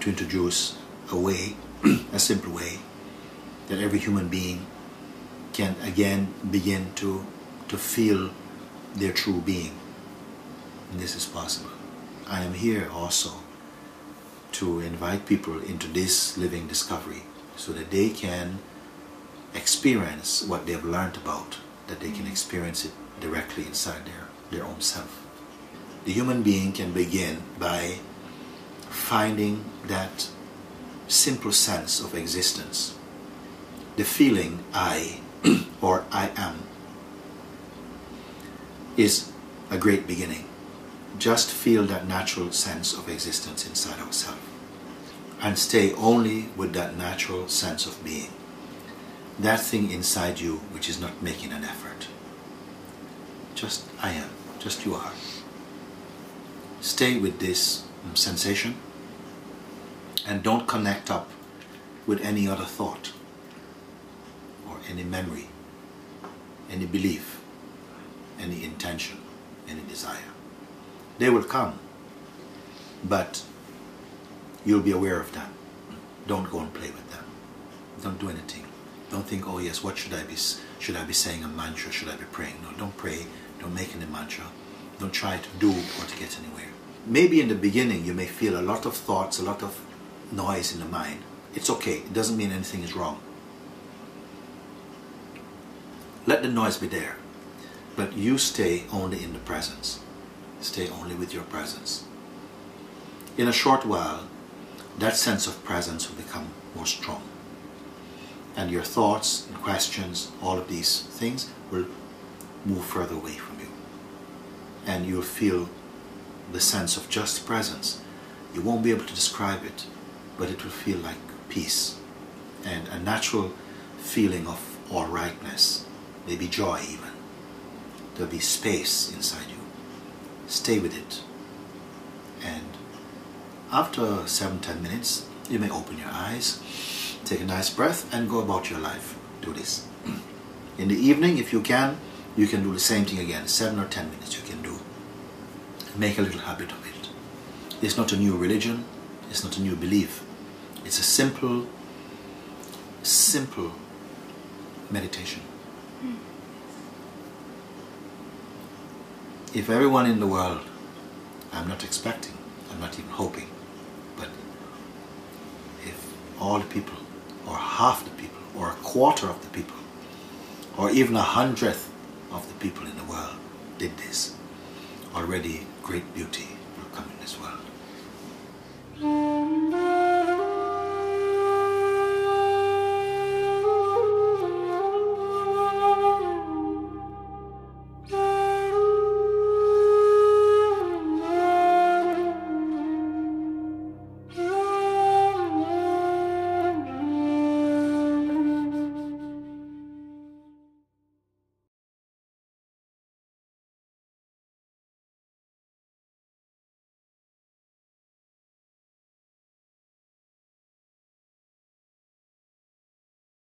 want to introduce a way, a simple way, that every human being can again begin to, to feel their true being. And this is possible. I am here also to invite people into this living discovery so that they can experience what they've learned about, that they can mm. experience it directly inside their, their own self. The human being can begin by finding that simple sense of existence, the feeling I or I am is a great beginning. Just feel that natural sense of existence inside ourselves and stay only with that natural sense of being. That thing inside you which is not making an effort. Just I am, just you are. Stay with this sensation and don't connect up with any other thought or any memory, any belief, any intention, any desire. They will come, but you'll be aware of them. Don't go and play with them. Don't do anything. Don't think, oh yes, what should I be? Should I be saying a mantra? Should I be praying? No, don't pray. Don't make any mantra. Don't try to do or to get anywhere. Maybe in the beginning you may feel a lot of thoughts, a lot of noise in the mind. It's okay. It doesn't mean anything is wrong. Let the noise be there. But you stay only in the presence. Stay only with your presence. In a short while, that sense of presence will become more strong. And your thoughts and questions, all of these things, will move further away from you. And you'll feel the sense of just presence. You won't be able to describe it, but it will feel like peace and a natural feeling of all rightness, maybe joy even. There'll be space inside you. Stay with it. And after seven, ten minutes, you may open your eyes, take a nice breath, and go about your life. Do this. In the evening, if you can, you can do the same thing again. Seven or ten minutes you can do. Make a little habit of it. It's not a new religion. It's not a new belief. It's a simple, simple meditation. If everyone in the world, I'm not expecting, I'm not even hoping, but if all the people, or half the people, or a quarter of the people, or even a hundredth of the people in the world did this, already great beauty